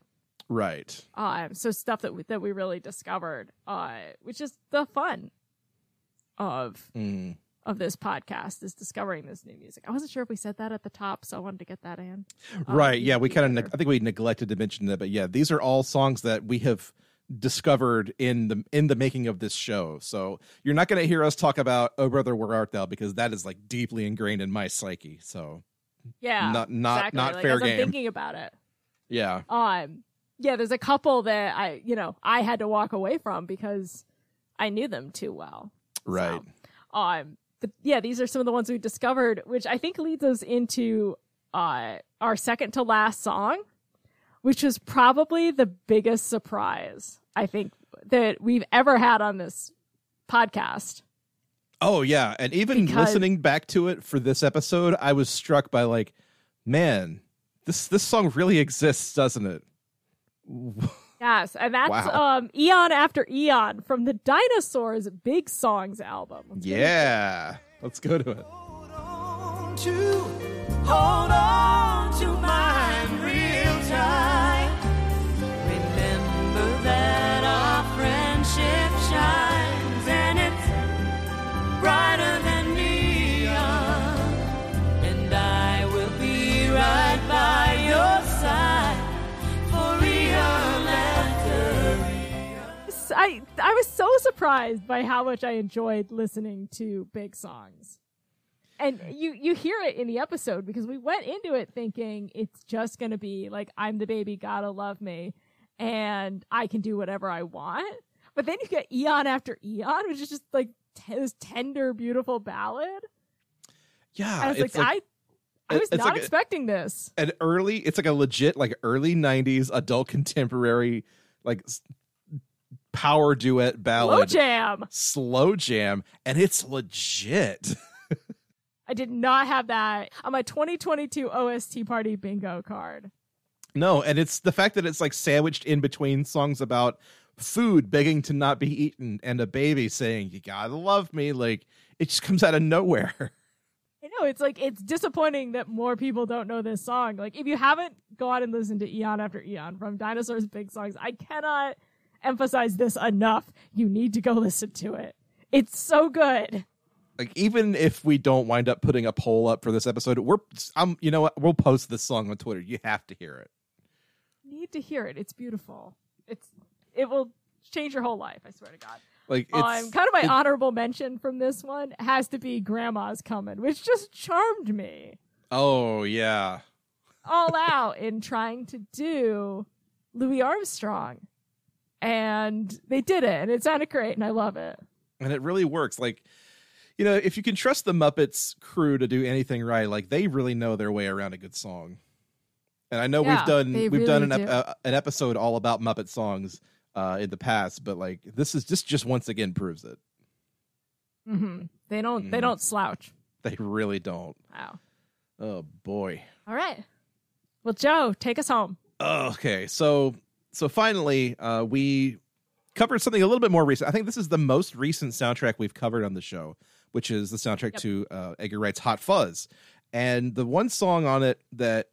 S1: Right.
S2: Um, so stuff that we, that we really discovered, uh, which is the fun of
S1: Mm.
S2: of this podcast is discovering this new music. I wasn't sure if we said that at the top, so I wanted to get that in. Um,
S1: Right. Yeah, we kind of
S2: either.
S1: I think we neglected to mention that, but yeah, these are all songs that we have discovered in the in the making of this show. So you're not going to hear us talk about "Oh Brother, Where Art Thou" because that is like deeply ingrained in my psyche. So
S2: Yeah,
S1: Not- not-
S2: exactly.
S1: not
S2: like,
S1: fair
S2: as I'm
S1: game.
S2: thinking about it,
S1: yeah,
S2: um, yeah, there's a couple that I, you know, I had to walk away from because I knew them too well.
S1: Right.
S2: So, um, but yeah, these are some of the ones we discovered, which I think leads us into uh our second to last song, which was probably the biggest surprise I think that we've ever had on this podcast.
S1: Oh yeah, and even
S2: Because-
S1: listening back to it for this episode, I was struck by like, man, this this song really exists, doesn't it?
S2: Yes, and that's
S1: Wow.
S2: um Eon After Eon from the Dinosaurs Big Songs album. Let's get into.
S1: Yeah, let's go to it.
S6: Hold on to, hold on to mine real tight. Remember that our friendship shines and it's brighter than I
S2: I was so surprised by how much I enjoyed listening to big songs. And you you hear it in the episode because we went into it thinking it's just going to be like I'm the baby gotta love me and I can do whatever I want. But then you get Eon after Eon, which is just like t- this tender, beautiful ballad.
S1: Yeah,
S2: I was
S1: it's
S2: like,
S1: like,
S2: I, I was not
S1: like a-
S2: expecting this.
S1: an early. It's like a legit like early '90s adult contemporary like power duet ballad.
S2: Slow jam.
S1: slow jam, and it's legit.
S2: I did not have that on my 2022 OST party bingo card.
S1: No, and it's the fact that it's like sandwiched in between songs about food begging to not be eaten and a baby saying you gotta love me. Like it just comes out of nowhere.
S2: I know it's like it's disappointing that more people don't know this song. Like if you haven't gone and listened to Eon after Eon from Dinosaurs Big Songs, I cannot emphasize this enough. You need to go listen to it. It's so good.
S1: like even if we don't wind up putting a poll up for this episode, we're um you know what we'll post this song on Twitter. You have to hear it.
S2: Need to hear it. It's beautiful. It's it will change your whole life. I swear to God.
S1: Like it's
S2: Um, kind of my
S1: it-
S2: honorable mention from this one has to be Grandma's Coming, which just charmed me.
S1: oh yeah.
S2: all out in trying to do Louis Armstrong. And they did it, and it sounded great, and I love it.
S1: and it really works like you know if you can trust the muppets crew to do anything right like they really know their way around a good song and i know
S2: Yeah,
S1: we've done we've done an, ep- uh, an episode all about muppet songs uh in the past but like this is just just once again proves it
S2: mm-hmm. They don't. They
S1: Mhm.
S2: don't slouch.
S1: they really don't
S2: Wow.
S1: oh boy
S2: All right. Well, Joe, take us home.
S1: okay so so finally uh we covered something a little bit more recent i think this is the most recent soundtrack we've covered on the show which is the soundtrack
S2: Yep.
S1: to uh edgar wright's hot fuzz and the one song on it that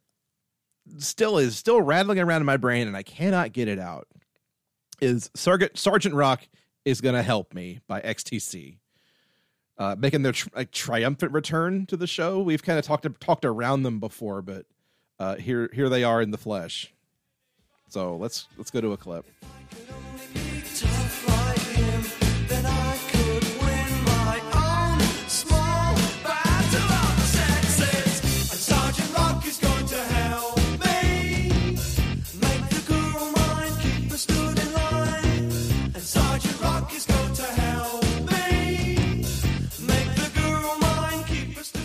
S1: still is still rattling around in my brain and i cannot get it out is sergeant sergeant rock is gonna help me by xtc uh, making their triumphant return to the show. We've kind of talked talked around them before, but uh, here here they are in the flesh. So let's let's go to a clip.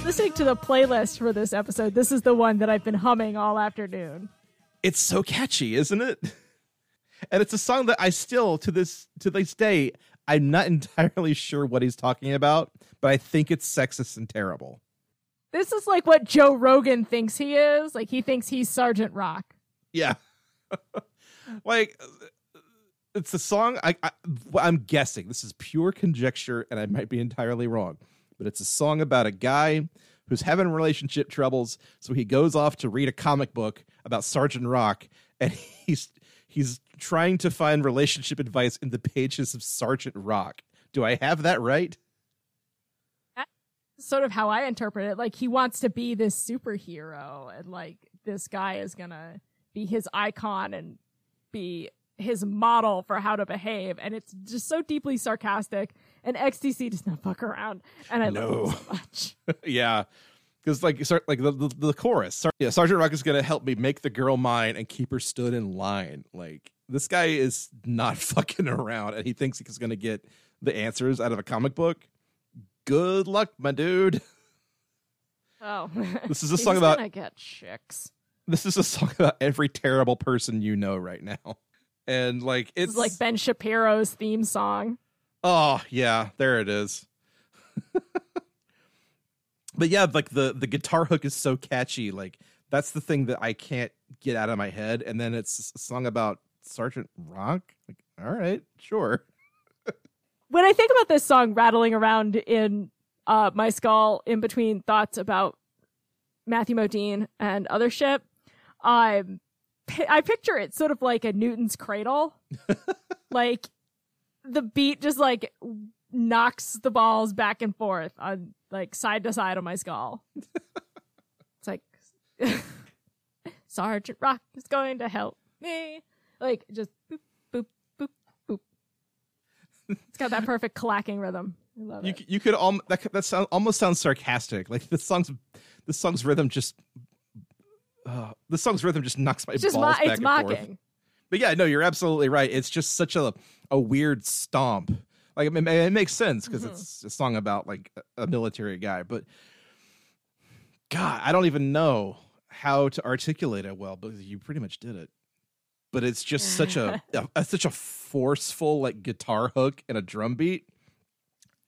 S2: Listening to the playlist for this episode, this is the one that I've been humming all afternoon.
S1: It's so catchy, isn't it? And it's a song that I still to this to this day I'm not entirely sure what he's talking about, but I think it's sexist and terrible.
S2: This is like what Joe Rogan thinks he is. Like he thinks he's Sergeant Rock.
S1: Yeah. like it's a song I, I I'm guessing this is pure conjecture and I might be entirely wrong, but it's a song about a guy who's having relationship troubles, so he goes off to read a comic book about Sergeant Rock and he's he's trying to find relationship advice in the pages of Sergeant Rock. Do I have that right?
S2: That's sort of how I interpret it. Like he wants to be this superhero, and like this guy is gonna be his icon and be his model for how to behave. And it's just so deeply sarcastic. And XTC does not fuck around, and I love
S1: No.
S2: it so much.
S1: yeah. Because like Sar- like the, the, the chorus, yeah, Sergeant Rock is gonna help me make the girl mine and keep her stood in line. Like this guy is not fucking around, and he thinks he's gonna get the answers out of a comic book. Good luck, my dude.
S2: Oh,
S1: This is a song about-
S2: gonna get chicks.
S1: This is a song about every terrible person you know right now, and like
S2: This
S1: it's
S2: like Ben Shapiro's theme song.
S1: Oh yeah, there it is. but yeah, like the the guitar hook is so catchy. Like that's the thing that I can't get out of my head. And then it's a song about Sergeant Rock. Like, all right, sure.
S2: when I think about this song rattling around in uh, my skull in between thoughts about Matthew Modine and other shit, I'm I picture it sort of like a Newton's cradle, like the beat just like knocks the balls back and forth on like side to side on my skull. it's like Sergeant Rock is going to help me, like just boop boop boop boop. It's got that perfect clacking rhythm. I love
S1: You
S2: it.
S1: you could al- that that sound almost sounds sarcastic. Like the song's the song's rhythm just uh, the song's rhythm just knocks my
S2: It's just
S1: balls
S2: mo-
S1: back
S2: it's
S1: and forth. But yeah, no, you're absolutely right. It's just such a a weird stomp. Like it, it makes sense because it's a song about like a a military guy, but God, I don't even know how to articulate it well, but you pretty much did it. But it's just such a, a, a- such a forceful like guitar hook and a drum beat,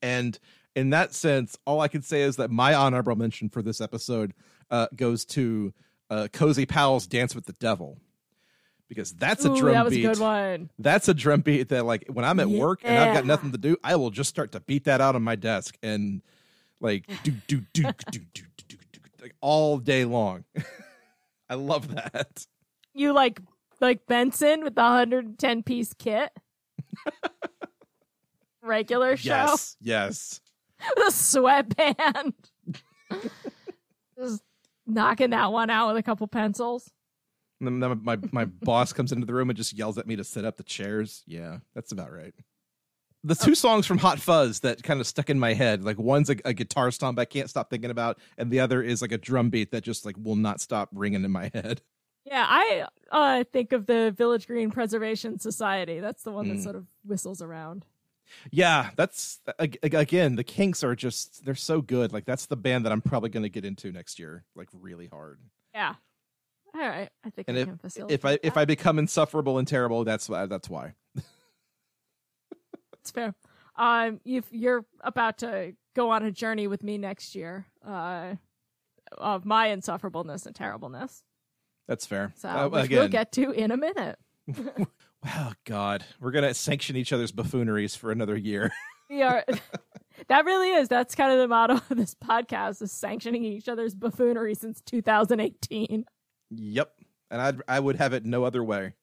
S1: and in that sense, all I can say is that my honorable mention for this episode uh, goes to uh, Cozy Powell's "Dance with the Devil." because that's a
S2: Ooh,
S1: drum
S2: that was
S1: beat.
S2: A good one.
S1: That's a drum beat that like when I'm at yeah. work and I've got nothing to do, I will just start to beat that out on my desk and like do do do do do do do like all day long. I love that.
S2: You like like Benson with the 110 piece kit. Regular show.
S1: Yes. Yes.
S2: The sweatband. Just knocking that one out with a couple pencils.
S1: And then my my boss comes into the room and just yells at me to set up the chairs. Yeah, that's about right. The two songs from Hot Fuzz that kind of stuck in my head, like one's a, a guitar stomp I can't stop thinking about, and the other is like a drum beat that just like will not stop ringing in my head.
S2: Yeah, I uh, think of the Village Green Preservation Society. That's the one that
S1: Mm.
S2: sort of whistles around.
S1: Yeah, that's ag- ag- again the Kinks are just they're so good. Like that's the band that I'm probably going to get into next year, like really hard.
S2: Yeah. All right. I think
S1: And
S2: I
S1: if
S2: can facilitate
S1: if I if. I become insufferable and terrible, that's why that's why.
S2: It's fair. Um, if you're about to go on a journey with me next year, uh, of my insufferableness and terribleness,
S1: That's fair.
S2: so
S1: Uh, again,
S2: we'll get to in a minute.
S1: oh God, we're gonna sanction each other's buffooneries for another year.
S2: We are. that really is. That's kind of the motto of this podcast: is sanctioning each other's buffoonery since 2018.
S1: Yep, and I I would have it no other way.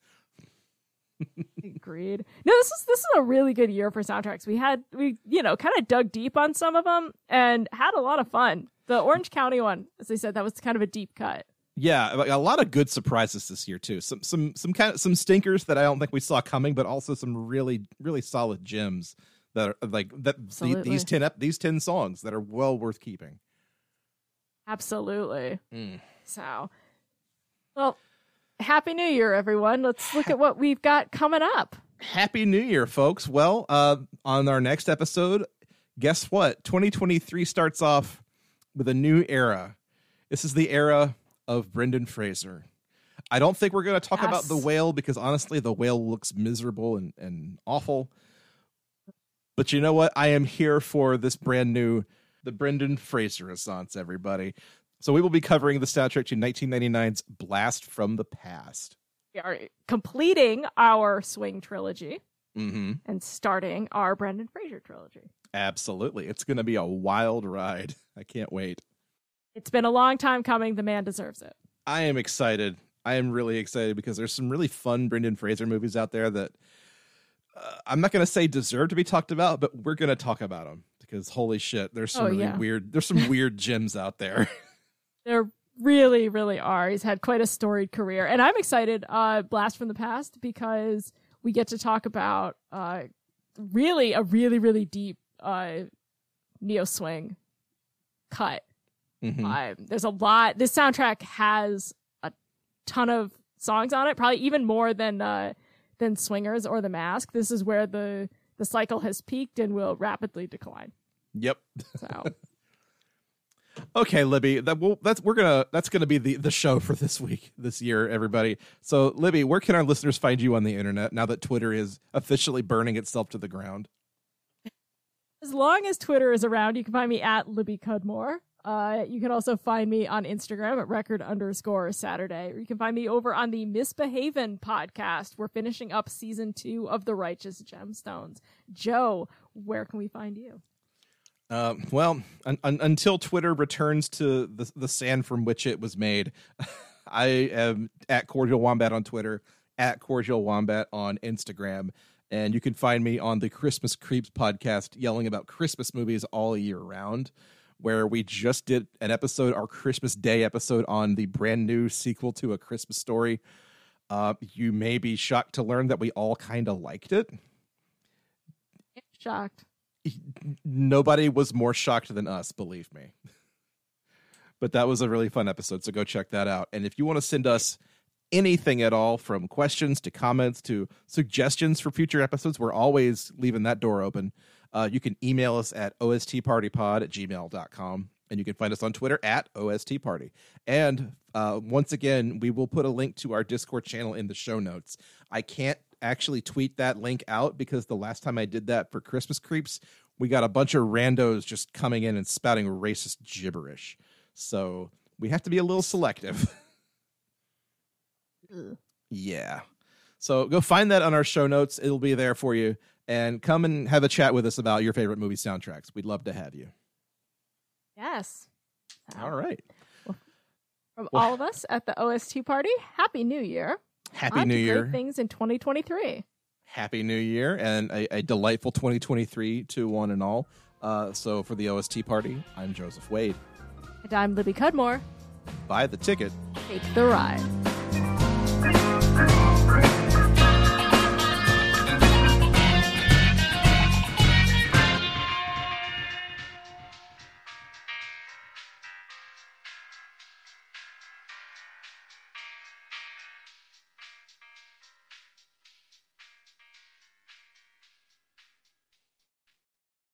S2: Agreed. No, this is this is a really good year for soundtracks. We had we you know kind of dug deep on some of them and had a lot of fun. The Orange County one, as I said, that was kind of a deep cut.
S1: Yeah, a lot of good surprises this year too. Some some some kind of some stinkers that I don't think we saw coming, but also some really really solid gems that are like that the, these ten ep- these ten songs that are well worth keeping.
S2: Absolutely.
S1: Mm.
S2: So, well, happy New Year, everyone. Let's look at what we've got coming up.
S1: Happy New Year, folks. Well, uh, on our next episode, guess what? 2023 starts off with a new era. This is the era of Brendan Fraser. I don't think we're going to talk about the whale because honestly, the whale looks miserable and, and awful. But you know what? I am here for this brand new, the Brendan Fraser Renaissance, everybody. So we will be covering the soundtrack to 1999's Blast from the Past.
S2: We are completing our Swing trilogy
S1: Mm-hmm.
S2: and starting our Brendan Fraser trilogy.
S1: Absolutely. It's going to be a wild ride. I can't wait.
S2: It's been a long time coming. The man deserves it.
S1: I am excited. I am really excited because there's some really fun Brendan Fraser movies out there that uh, I'm not going to say deserve to be talked about, but we're going to talk about them because holy shit, there's some
S2: Oh,
S1: really
S2: yeah.
S1: weird, there's some weird gems out there.
S2: There really, really are. He's had quite a storied career. And I'm excited, uh, Blast from the Past, because we get to talk about uh, really a really, really deep uh, neo swing cut.
S1: Mhm.
S2: Um, there's a lot. This soundtrack has a ton of songs on it, probably even more than uh, than Swingers or The Mask. This is where the the cycle has peaked and will rapidly decline.
S1: Yep.
S2: So
S1: Okay, Libby, that will that's we're gonna that's gonna be the the show for this week, this year, everybody. So, Libby, where can our listeners find you on the internet now that Twitter is officially burning itself to the ground?
S2: as long as Twitter is around, you can find me at Libby Cudmore. Uh, you can also find me on Instagram at record underscore Saturday, or you can find me over on the Misbehaven podcast. We're finishing up season two of The Righteous Gemstones. Joe, where can we find you?
S1: Uh, well, un- un- until Twitter returns to the the sand from which it was made, I am at Cordial Wombat on Twitter, at Cordial Wombat on Instagram, and you can find me on the Christmas Creeps podcast, yelling about Christmas movies all year round. Where we just did an episode, our Christmas Day episode, on the brand new sequel to A Christmas Story. Uh, you may be shocked to learn that we all kind of liked it.
S2: Shocked.
S1: Nobody was more shocked than us, believe me. But that was a really fun episode, so go check that out. And if you want to send us anything at all, from questions to comments to suggestions for future episodes, we're always leaving that door open. Uh, you can email us at ostpartypod at gmail.com. And you can find us on Twitter at OST Party. And uh, once again, we will put a link to our Discord channel in the show notes. I can't actually tweet that link out because the last time I did that for Christmas Creeps, we got a bunch of randos just coming in and spouting racist gibberish. So we have to be a little selective. yeah. So go find that on our show notes. It'll be there for you. And come and have a chat with us about your favorite movie soundtracks. We'd love to have you.
S2: Yes.
S1: All right.
S2: From all of us at the OST party, Happy New Year.
S1: Happy New Year.
S2: Things in 2023.
S1: Happy New Year and a, a delightful 2023 to one and all. Uh, so for the OST party, I'm Joseph Wade.
S2: And I'm Libby Cudmore.
S1: Buy the ticket.
S2: Take the ride.